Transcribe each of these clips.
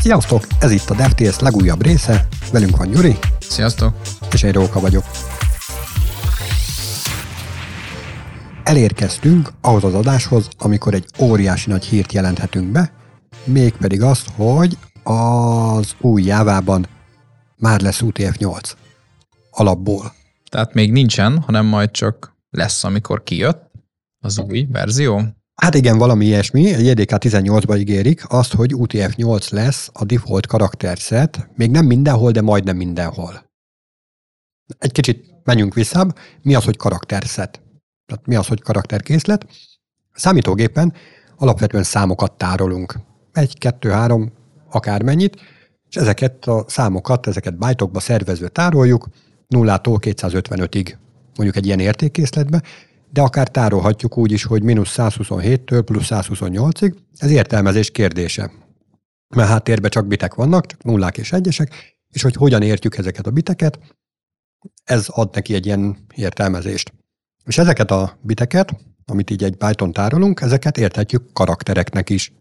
Sziasztok! Ez itt a DevTS legújabb része. Velünk van Gyuri. Sziasztok! És én Róka vagyok. Elérkeztünk ahhoz az adáshoz, amikor egy óriási nagy hírt jelenthetünk be, mégpedig azt, hogy az új jávában már lesz UTF-8. Alapból. Tehát még nincsen, hanem majd csak lesz, amikor kijött az új verzió. Hát igen, valami ilyesmi. A JDK 18-ba ígérik azt, hogy UTF-8 lesz a default karakterszet. Még nem mindenhol, de majdnem mindenhol. Egy kicsit menjünk vissza. Mi az, hogy karakterszet? Tehát mi az, hogy karakterkészlet? Számítógépen alapvetően számokat tárolunk. Egy, kettő, három, akármennyit, és ezeket a számokat, ezeket bájtokba szervezve tároljuk, 0-tól 255-ig, mondjuk egy ilyen értékkészletbe, de akár tárolhatjuk úgy is, hogy mínusz 127-től plusz 128-ig, ez értelmezés kérdése. Mert háttérben csak bitek vannak, csak nullák és egyesek, és hogy hogyan értjük ezeket a biteket, ez ad neki egy ilyen értelmezést. És ezeket a biteket, amit így egy Python tárolunk, ezeket érthetjük karaktereknek is.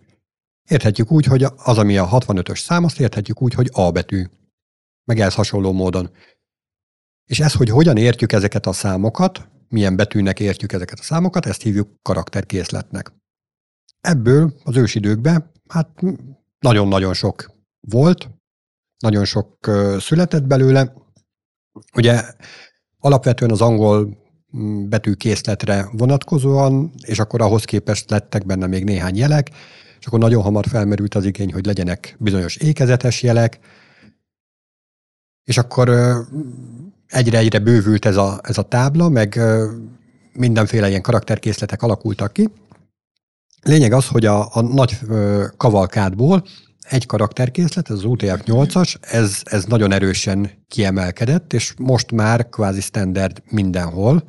Érthetjük úgy, hogy az, ami a 65-ös szám, azt érthetjük úgy, hogy A betű. Meg ez hasonló módon. És ez, hogy hogyan értjük ezeket a számokat, milyen betűnek értjük ezeket a számokat, ezt hívjuk karakterkészletnek. Ebből az ősidőkben hát nagyon-nagyon sok volt, nagyon sok született belőle. Ugye alapvetően az angol betűkészletre vonatkozóan, és akkor ahhoz képest lettek benne még néhány jelek, és akkor nagyon hamar felmerült az igény, hogy legyenek bizonyos ékezetes jelek, és akkor egyre-egyre bővült ez a, ez a tábla, meg mindenféle ilyen karakterkészletek alakultak ki. Lényeg az, hogy a, a nagy kavalkádból egy karakterkészlet, ez az UTF-8-as, ez, ez nagyon erősen kiemelkedett, és most már kvázi standard mindenhol.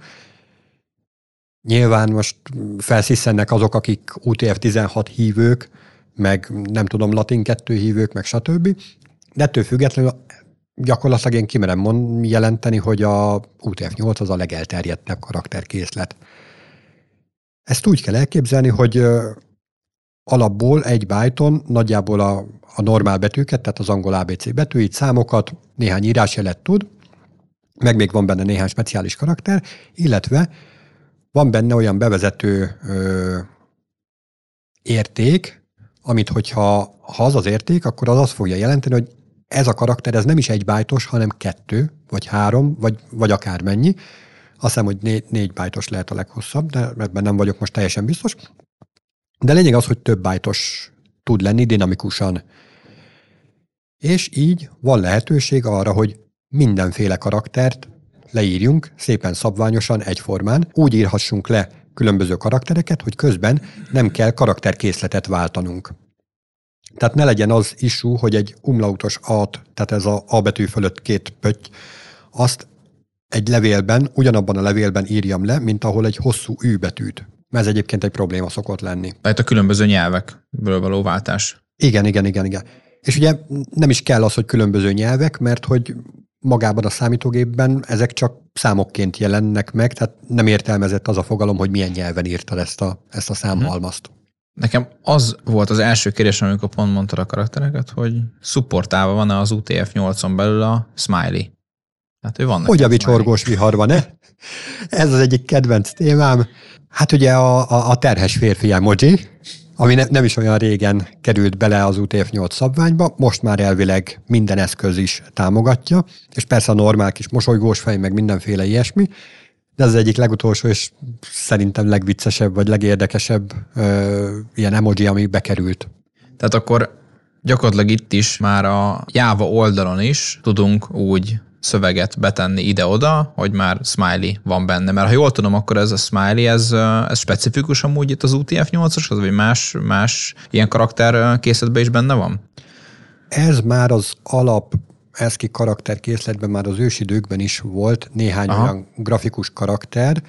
Nyilván most felsziszennek azok, akik UTF-16 hívők, meg nem tudom, latin 2 hívők, meg stb. De ettől függetlenül gyakorlatilag én kimerem mond, jelenteni, hogy a UTF-8 az a legelterjedtebb karakterkészlet. Ezt úgy kell elképzelni, hogy alapból egy byton nagyjából a, a normál betűket, tehát az angol ABC betűit, számokat, néhány írásjelet tud, meg még van benne néhány speciális karakter, illetve van benne olyan bevezető ö, érték, amit hogyha ha az az érték, akkor az azt fogja jelenteni, hogy ez a karakter, ez nem is egy bájtos, hanem kettő, vagy három, vagy, vagy akármennyi. Azt hiszem, hogy négy, négy bájtos lehet a leghosszabb, de ebben nem vagyok most teljesen biztos. De lényeg az, hogy több bájtos tud lenni dinamikusan. És így van lehetőség arra, hogy mindenféle karaktert leírjunk szépen szabványosan, egyformán, úgy írhassunk le különböző karaktereket, hogy közben nem kell karakterkészletet váltanunk. Tehát ne legyen az issue, hogy egy umlautos at, tehát ez a A betű fölött két pötty, azt egy levélben, ugyanabban a levélben írjam le, mint ahol egy hosszú ű betűt. Ez egyébként egy probléma szokott lenni. Tehát a különböző nyelvekből való váltás. Igen, igen, igen, igen. És ugye nem is kell az, hogy különböző nyelvek, mert hogy magában a számítógépben ezek csak számokként jelennek meg, tehát nem értelmezett az a fogalom, hogy milyen nyelven írtad ezt a, ezt a számhalmazt. Nekem az volt az első kérdés, amikor pont mondtad a karaktereket, hogy szupportálva van-e az UTF-8-on belül a smiley. Hát ő van. Hogy a vicsorgós vihar van-e? Ez az egyik kedvenc témám. Hát ugye a, a, a terhes férfi emoji, ami ne, nem is olyan régen került bele az UTF-8 szabványba, most már elvileg minden eszköz is támogatja, és persze a normál kis mosolygós fej, meg mindenféle ilyesmi, de ez az egyik legutolsó, és szerintem legviccesebb, vagy legérdekesebb ö, ilyen emoji, ami bekerült. Tehát akkor gyakorlatilag itt is már a Java oldalon is tudunk úgy szöveget betenni ide-oda, hogy már smiley van benne. Mert ha jól tudom, akkor ez a smiley, ez, ez specifikus amúgy itt az UTF-8-as, vagy más, más ilyen karakter készletben is benne van? Ez már az alap ESCII karakterkészletben már az ősidőkben is volt néhány Aha. olyan grafikus karakter,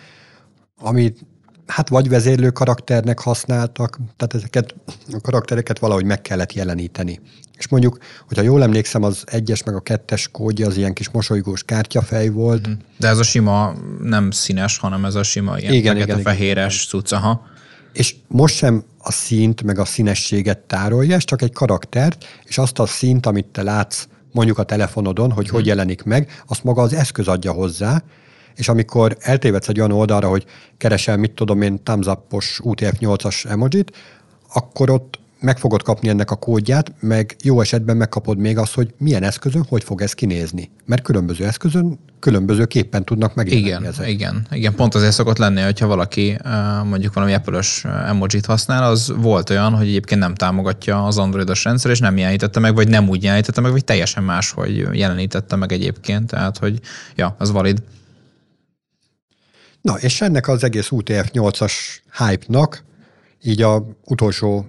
amit hát vagy vezérlő karakternek használtak, tehát ezeket a karaktereket valahogy meg kellett jeleníteni. És mondjuk, hogyha jól emlékszem, az egyes meg a kettes kódja az ilyen kis mosolygós kártyafej volt. Mhm. De ez a sima nem színes, hanem ez a sima ilyen igen, igen, fehéres cucca. és most sem a színt, meg a színességet tárolja, ez csak egy karaktert, és azt a színt, amit te látsz mondjuk a telefonodon, hogy hogy jelenik meg, azt maga az eszköz adja hozzá, és amikor eltévedsz egy olyan oldalra, hogy keresel, mit tudom én, thumbs up-os UTF-8-as emojit, akkor ott meg fogod kapni ennek a kódját, meg jó esetben megkapod még azt, hogy milyen eszközön, hogy fog ez kinézni. Mert különböző eszközön különbözőképpen tudnak megjelenni Igen, ezek. igen, igen, pont azért szokott lenni, hogyha valaki mondjuk valami apple emojit használ, az volt olyan, hogy egyébként nem támogatja az androidos rendszer, és nem jelenítette meg, vagy nem úgy jelenítette meg, vagy teljesen más, hogy jelenítette meg egyébként, tehát hogy ja, az valid. Na, és ennek az egész UTF-8-as hype-nak így a utolsó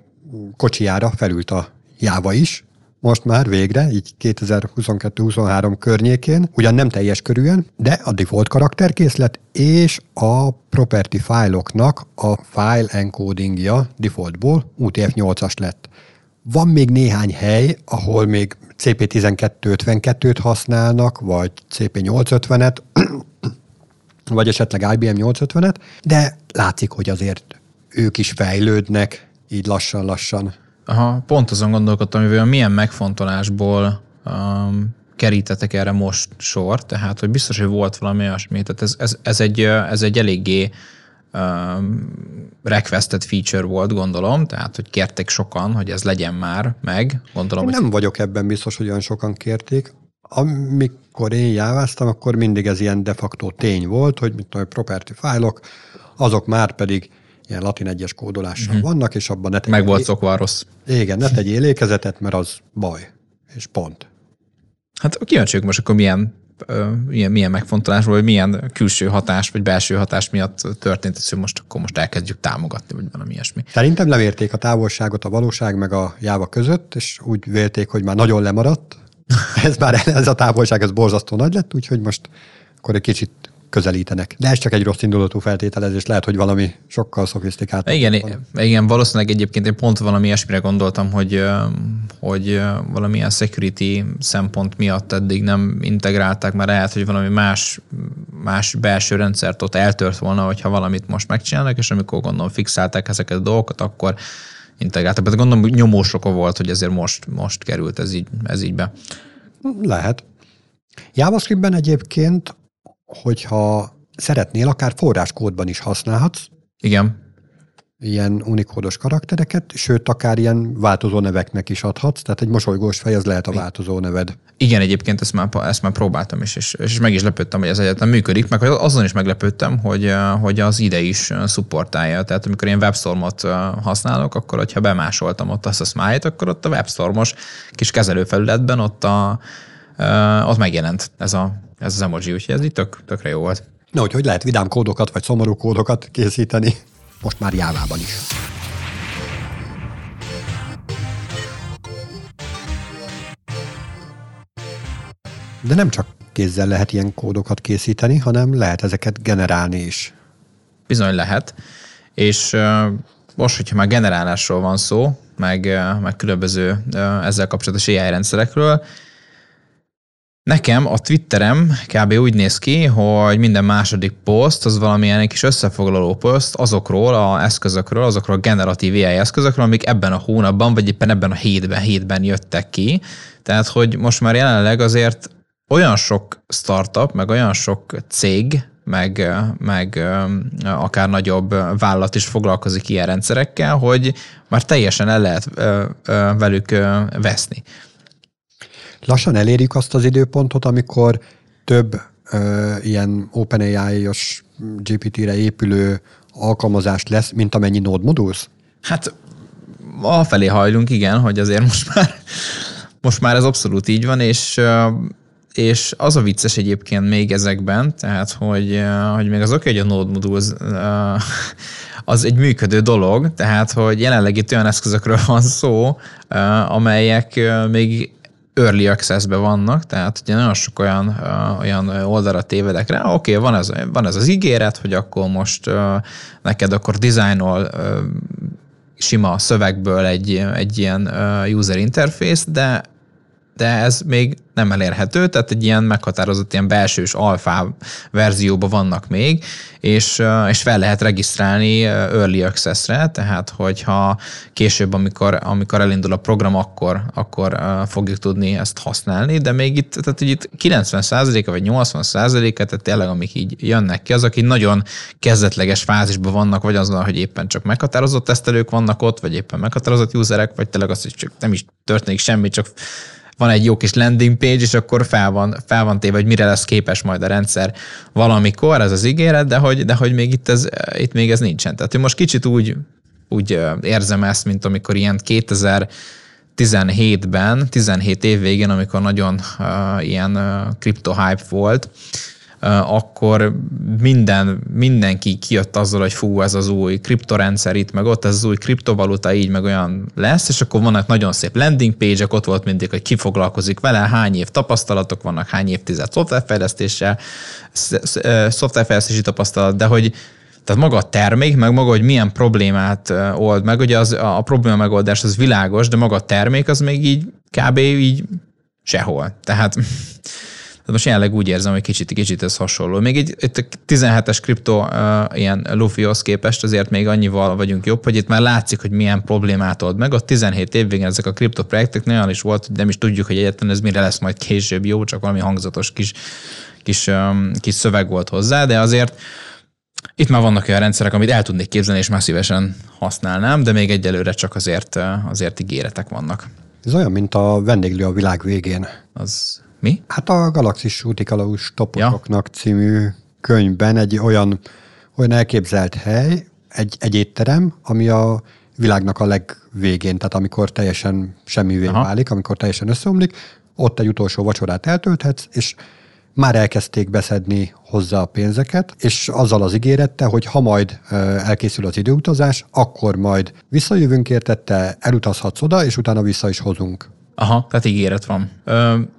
kocsijára felült a Jáva is, most már végre, így 2022-23 környékén, ugyan nem teljes körűen, de a default karakterkészlet és a property fájloknak a file encodingja defaultból UTF-8-as lett. Van még néhány hely, ahol még CP1252-t használnak, vagy CP850-et, vagy esetleg IBM 850-et, de látszik, hogy azért ők is fejlődnek, így lassan-lassan. Aha, pont azon gondolkodtam, hogy milyen megfontolásból um, kerítetek erre most sor, tehát hogy biztos, hogy volt valami olyasmi. Tehát ez, ez, ez, egy, ez egy eléggé um, requested feature volt, gondolom, tehát hogy kérték sokan, hogy ez legyen már meg, gondolom. Én nem vagyok ebben biztos, hogy olyan sokan kérték. Amikor én jáváztam, akkor mindig ez ilyen de facto tény volt, hogy mit tudom, property fájlok, azok már pedig ilyen latin egyes kódolással uh-huh. vannak, és abban ne Meg volt szokva rossz. Igen, ne tegy élékezetet, mert az baj. És pont. Hát kíváncsiak most akkor milyen, milyen, milyen megfontolás, vagy milyen külső hatás, vagy belső hatás miatt történt, hogy most akkor most elkezdjük támogatni, vagy valami ilyesmi. Szerintem lemérték a távolságot a valóság meg a jáva között, és úgy vélték, hogy már nagyon lemaradt. ez már ez a távolság, ez borzasztó nagy lett, úgyhogy most akkor egy kicsit közelítenek. De ez csak egy rossz indulatú feltételezés, lehet, hogy valami sokkal szofisztikált. Igen, van. igen, valószínűleg egyébként én pont valami ilyesmire gondoltam, hogy, hogy valamilyen security szempont miatt eddig nem integrálták, mert lehet, hogy valami más, más belső rendszert ott eltört volna, hogyha valamit most megcsinálnak, és amikor gondolom fixálták ezeket a dolgokat, akkor integráltak. Tehát gondolom, hogy nyomós volt, hogy ezért most, most került ez így, ez így be. Lehet. JavaScriptben egyébként hogyha szeretnél, akár forráskódban is használhatsz. Igen. Ilyen unikódos karaktereket, sőt, akár ilyen változó neveknek is adhatsz, tehát egy mosolygós fej, az lehet a változó neved. Igen, egyébként ezt már, ezt már próbáltam is, és, és meg is lepődtem, hogy ez egyáltalán működik, meg azon is meglepődtem, hogy, hogy az ide is szupportálja. Tehát amikor én WebStormot használok, akkor hogyha bemásoltam ott azt a smile akkor ott a WebStormos kis kezelőfelületben ott, a, ott megjelent ez a ez az emoji, úgyhogy ez itt tök, tökre jó volt. Na, hogy hogy lehet vidám kódokat vagy szomorú kódokat készíteni, most már jávában is. De nem csak kézzel lehet ilyen kódokat készíteni, hanem lehet ezeket generálni is. Bizony lehet. És most, hogyha már generálásról van szó, meg, meg különböző ezzel kapcsolatos AI rendszerekről, Nekem a Twitterem kb. úgy néz ki, hogy minden második poszt az valamilyen kis összefoglaló poszt azokról a eszközökről, azokról a generatív AI eszközökről, amik ebben a hónapban, vagy éppen ebben a hétben, hétben jöttek ki. Tehát, hogy most már jelenleg azért olyan sok startup, meg olyan sok cég, meg, meg akár nagyobb vállalat is foglalkozik ilyen rendszerekkel, hogy már teljesen el lehet velük veszni. Lassan elérjük azt az időpontot, amikor több ö, ilyen OpenAI-os GPT-re épülő alkalmazást lesz, mint amennyi Node Modules? Hát afelé hajlunk, igen, hogy azért most már, most már ez abszolút így van, és és az a vicces egyébként még ezekben, tehát, hogy, hogy még az oké, hogy a Node Modules az egy működő dolog, tehát, hogy jelenleg itt olyan eszközökről van szó, amelyek még early access-be vannak, tehát ugye nagyon sok olyan, olyan oldalra tévedek rá, oké, okay, van, ez, van ez az ígéret, hogy akkor most neked akkor dizájnol sima szövegből egy, egy ilyen user interface, de de ez még nem elérhető, tehát egy ilyen meghatározott ilyen belsős alfá verzióban vannak még, és, és fel lehet regisztrálni Early Access-re, tehát hogyha később, amikor, amikor elindul a program, akkor, akkor fogjuk tudni ezt használni, de még itt, tehát itt 90%-a vagy 80%-a, tehát tényleg amik így jönnek ki, azok így nagyon kezdetleges fázisban vannak, vagy azon, hogy éppen csak meghatározott tesztelők vannak ott, vagy éppen meghatározott userek, vagy tényleg az, hogy csak nem is történik semmi, csak van egy jó kis landing page, és akkor fel van, fel van téve, hogy mire lesz képes majd a rendszer valamikor, ez az ígéret, de hogy, de hogy még itt, ez, itt még ez nincsen. Tehát most kicsit úgy, úgy érzem ezt, mint amikor ilyen 2000 17-ben, 17 év végén, amikor nagyon uh, ilyen uh, kripto hype volt, akkor minden, mindenki kijött azzal, hogy fú, ez az új kriptorendszer itt, meg ott, ez az új kriptovaluta így, meg olyan lesz, és akkor vannak nagyon szép landing page ott volt mindig, hogy ki foglalkozik vele, hány év tapasztalatok vannak, hány évtized szoftverfejlesztéssel, szoftverfejlesztési tapasztalat, de hogy tehát maga a termék, meg maga, hogy milyen problémát old meg, ugye az, a probléma megoldás az világos, de maga a termék az még így kb. így sehol. Tehát de most jelenleg úgy érzem, hogy kicsit, kicsit ez hasonló. Még egy, egy 17-es kripto uh, ilyen Lufihoz képest azért még annyival vagyunk jobb, hogy itt már látszik, hogy milyen problémát old meg. A 17 év végén ezek a kripto projektek olyan is volt, hogy nem is tudjuk, hogy egyetlen ez mire lesz majd később jó, csak valami hangzatos kis, kis, um, kis szöveg volt hozzá, de azért itt már vannak olyan rendszerek, amit el tudnék képzelni, és már szívesen használnám, de még egyelőre csak azért, azért ígéretek vannak. Ez olyan, mint a vendéglő a világ végén. Az mi? Hát a Galaxis útikalaus toposoknak ja. című könyvben egy olyan, olyan elképzelt hely, egy, egy étterem, ami a világnak a legvégén, tehát amikor teljesen semmivé Aha. válik, amikor teljesen összeomlik, ott egy utolsó vacsorát eltölthetsz, és már elkezdték beszedni hozzá a pénzeket, és azzal az ígérette, hogy ha majd elkészül az időutazás, akkor majd visszajövünk értette, elutazhatsz oda, és utána vissza is hozunk Aha, tehát ígéret van.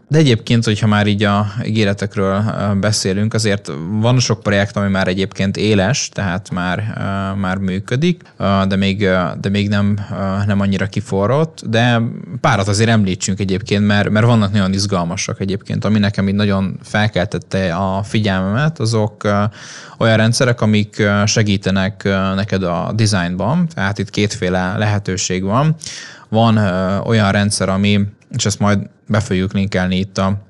De egyébként, hogyha már így a ígéretekről beszélünk, azért van sok projekt, ami már egyébként éles, tehát már, már működik, de még, de még nem, nem annyira kiforrott, de párat azért említsünk egyébként, mert, mert vannak nagyon izgalmasak egyébként, ami nekem így nagyon felkeltette a figyelmemet, azok olyan rendszerek, amik segítenek neked a designban, tehát itt kétféle lehetőség van van olyan rendszer, ami, és ezt majd be fogjuk linkelni itt a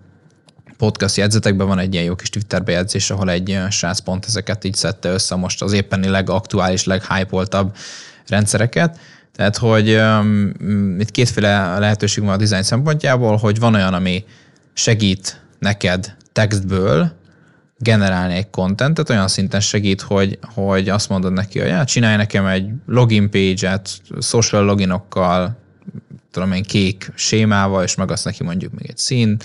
podcast jegyzetekben van egy ilyen jó kis Twitter bejegyzés, ahol egy srác pont ezeket így szedte össze most az éppeni legaktuális, leghypoltabb rendszereket. Tehát, hogy um, itt kétféle lehetőség van a design szempontjából, hogy van olyan, ami segít neked textből generálni egy contentet, olyan szinten segít, hogy, hogy azt mondod neki, hogy ja, csinálj nekem egy login page-et, social loginokkal, tudom én, kék sémával, és megadsz neki mondjuk még egy szín,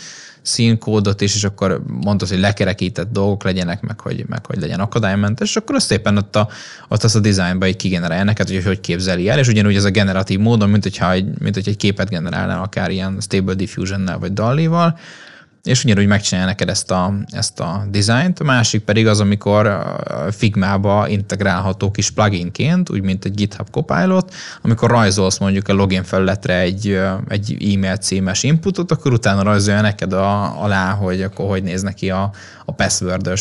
színkódot is, és akkor mondod, hogy lekerekített dolgok legyenek, meg hogy, meg hogy legyen akadálymentes, és akkor azt szépen ott, a, ott az a designba így kigenerálja neked, hogy hogy képzeli el, és ugyanúgy ez a generatív módon, mint hogyha egy, mint hogyha egy képet generálnál akár ilyen Stable Diffusion-nel vagy DALI-val, és ugyanúgy megcsinálja neked ezt a, ezt a dizájnt. A másik pedig az, amikor Figma-ba integrálható kis pluginként, úgy mint egy GitHub Copilot, amikor rajzolsz mondjuk a login felületre egy, egy e-mail címes inputot, akkor utána rajzolja neked a, alá, hogy akkor hogy néz neki a, a password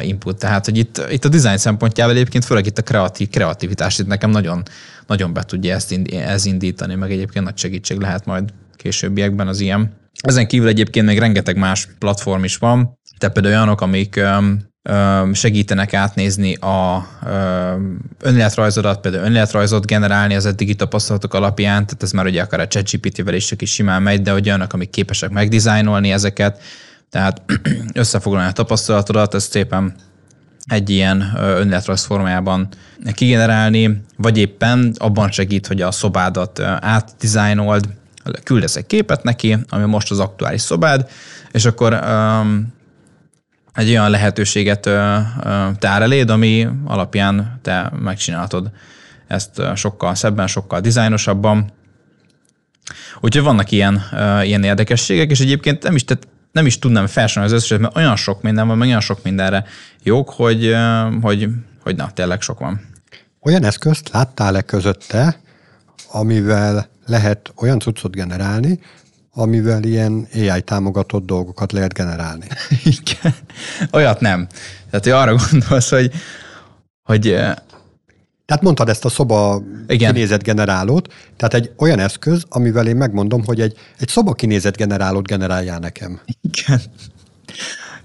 input. Tehát, hogy itt, itt a design szempontjával egyébként főleg itt a kreatív, kreativitás itt nekem nagyon, nagyon be tudja ezt ez indítani, meg egyébként nagy segítség lehet majd későbbiekben az ilyen ezen kívül egyébként még rengeteg más platform is van, te például olyanok, amik segítenek átnézni a önéletrajzodat, például önéletrajzot generálni az eddigi tapasztalatok alapján, tehát ez már ugye akár a ChatGPT-vel is csak is simán megy, de olyanok, amik képesek megdizájnolni ezeket, tehát összefoglalni a tapasztalatodat, ez szépen egy ilyen önéletrajz formájában kigenerálni, vagy éppen abban segít, hogy a szobádat átdizájnold, küldesz egy képet neki, ami most az aktuális szobád, és akkor um, egy olyan lehetőséget uh, tár eléd, ami alapján te megcsinálhatod ezt sokkal szebben, sokkal dizájnosabban. Úgyhogy vannak ilyen, ilyen érdekességek, és egyébként nem is, tehát nem is tudnám felsorolni az összeset, mert olyan sok minden van, meg olyan sok mindenre jók, hogy, hogy, hogy na, tényleg sok van. Olyan eszközt láttál-e közötte, amivel lehet olyan cuccot generálni, amivel ilyen AI támogatott dolgokat lehet generálni. Igen. Olyat nem. Tehát, hogy arra gondolsz, hogy, hogy tehát mondtad ezt a szoba Igen. kinézet generálót, tehát egy olyan eszköz, amivel én megmondom, hogy egy, egy szoba kinézet generálót generáljál nekem. Igen.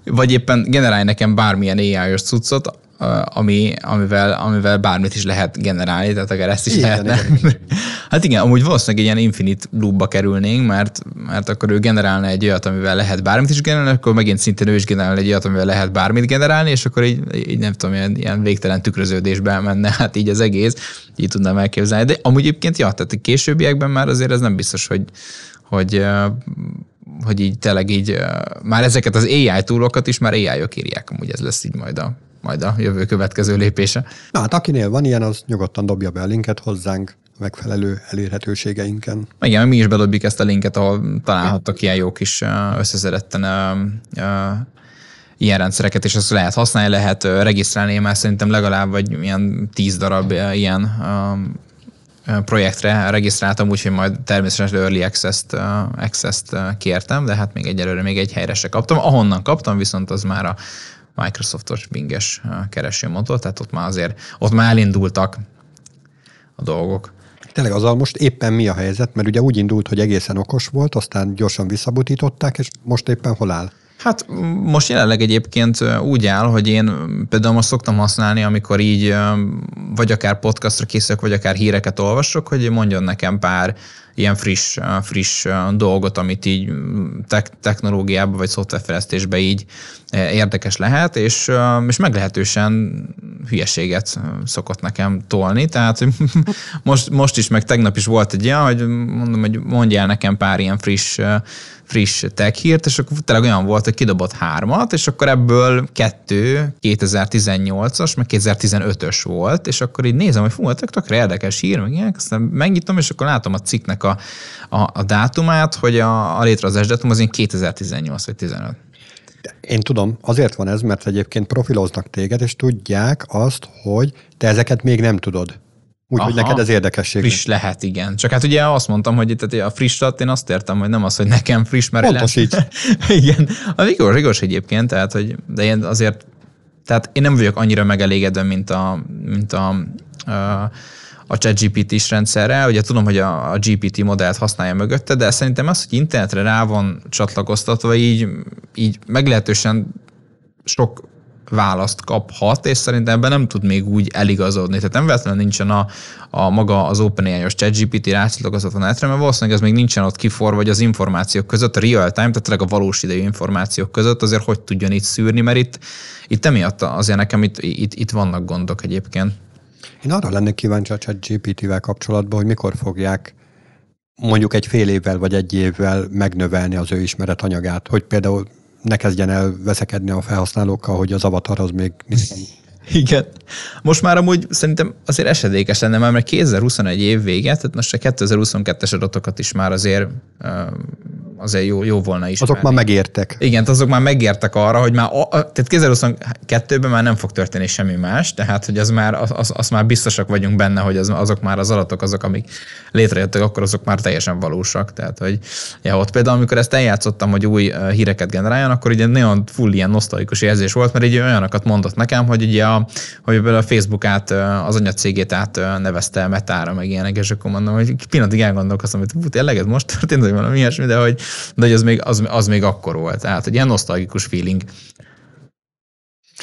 Vagy éppen generálj nekem bármilyen AI-os cuccot, ami, amivel, amivel bármit is lehet generálni, tehát akár ezt is igen, lehetne. Igen, igen. hát igen, amúgy valószínűleg egy ilyen infinite loopba kerülnénk, mert, mert akkor ő generálna egy olyat, amivel lehet bármit is generálni, akkor megint szintén ő is generálna egy olyat, amivel lehet bármit generálni, és akkor így, így nem tudom, ilyen, ilyen végtelen tükröződésbe menne hát így az egész, így tudnám elképzelni. De amúgy egyébként, ja, tehát a későbbiekben már azért ez nem biztos, hogy, hogy hogy így tényleg így, már ezeket az AI túlokat is már AI-ok írják, amúgy ez lesz így majd a majd a jövő következő lépése. Na hát akinél van ilyen, az nyugodtan dobja be a linket hozzánk megfelelő elérhetőségeinken. Igen, mi is bedobjuk ezt a linket, ahol találhattok ilyen jó kis összeszeretten ilyen rendszereket, és azt lehet használni, lehet regisztrálni, én már szerintem legalább vagy ilyen tíz darab ilyen projektre regisztráltam, úgyhogy majd természetesen Early Access-t, access kértem, de hát még egyelőre még egy helyre se kaptam. Ahonnan kaptam, viszont az már a Microsoftos binges keresőmotor, tehát ott már azért, ott már elindultak a dolgok. Tényleg azzal most éppen mi a helyzet? Mert ugye úgy indult, hogy egészen okos volt, aztán gyorsan visszabutították, és most éppen hol áll? Hát most jelenleg egyébként úgy áll, hogy én például most szoktam használni, amikor így vagy akár podcastra készülök, vagy akár híreket olvasok, hogy mondjon nekem pár ilyen friss, friss dolgot, amit így technológiában vagy szoftverfejlesztésben így érdekes lehet, és, és meglehetősen hülyeséget szokott nekem tolni, tehát most, most is, meg tegnap is volt egy ilyen, hogy mondom, hogy mondjál nekem pár ilyen friss friss tech hírt, és akkor tényleg olyan volt, hogy kidobott hármat, és akkor ebből kettő 2018-as, meg 2015-ös volt, és akkor így nézem, hogy fú, tök, tökre érdekes hír, meg ilyen, aztán megnyitom, és akkor látom a cikknek a, a, a dátumát, hogy a, a létrehozás dátum az én 2018 vagy 15. Én tudom, azért van ez, mert egyébként profiloznak téged, és tudják azt, hogy te ezeket még nem tudod. Úgyhogy neked ez érdekesség. Friss lehet, igen. Csak hát ugye azt mondtam, hogy tehát a friss alatt én azt értem, hogy nem az, hogy nekem friss, mert Pontos így. igen. A igaz, igaz egyébként, tehát, hogy, de én azért, tehát én nem vagyok annyira megelégedve, mint a, mint a, a a ChatGPT-s rendszerre. Ugye tudom, hogy a, a GPT modellt használja mögötte, de szerintem az, hogy internetre rá van csatlakoztatva, így, így meglehetősen sok választ kaphat, és szerintem ebben nem tud még úgy eligazodni. Tehát nem véletlenül nincsen a, a maga az OpenAI-os ChatGPT rácsatlakozott a netre, mert valószínűleg ez még nincsen ott kifor, vagy az információk között, a real time, tehát tényleg a valós idejű információk között azért hogy tudjon itt szűrni, mert itt, itt emiatt azért nekem itt, itt, itt vannak gondok egyébként. Én arra lennék kíváncsi a ChatGPT-vel kapcsolatban, hogy mikor fogják mondjuk egy fél évvel vagy egy évvel megnövelni az ő ismeretanyagát, hogy például ne kezdjen el veszekedni a felhasználókkal, hogy az avatar az még Igen. Most már amúgy szerintem azért esedékes lenne, mert 2021 év vége, tehát most a 2022-es adatokat is már azért azért jó, jó volna is. Azok már megértek. Igen, azok már megértek arra, hogy már, tehát 2022-ben már nem fog történni semmi más, tehát hogy az már, az, az már biztosak vagyunk benne, hogy az, azok már az adatok, azok, amik létrejöttek, akkor azok már teljesen valósak. Tehát, hogy ja, ott például, amikor ezt eljátszottam, hogy új híreket generáljon, akkor ugye nagyon full ilyen nosztalikus érzés volt, mert így olyanokat mondott nekem, hogy ugye a, hogy a Facebookát, az anyacégét át nevezte Metára, meg ilyenek, és akkor mondom, hogy pillanatig elgondolkoztam, hogy tényleg ez most történt, vagy valami ilyesmi, de hogy, de hogy az még, az, az még akkor volt. Tehát, hogy ilyen nosztalgikus feeling.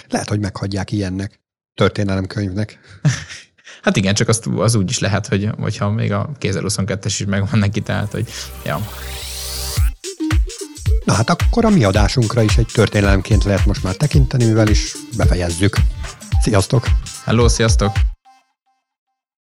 Lehet, hogy meghagyják ilyennek. Történelemkönyvnek. hát igen, csak azt, az úgy is lehet, hogy, hogyha még a 2022-es is megvan neki, tehát, hogy ja. Na hát akkor a mi adásunkra is egy történelemként lehet most már tekinteni, mivel is befejezzük. Sziasztok! Hello, sziasztok!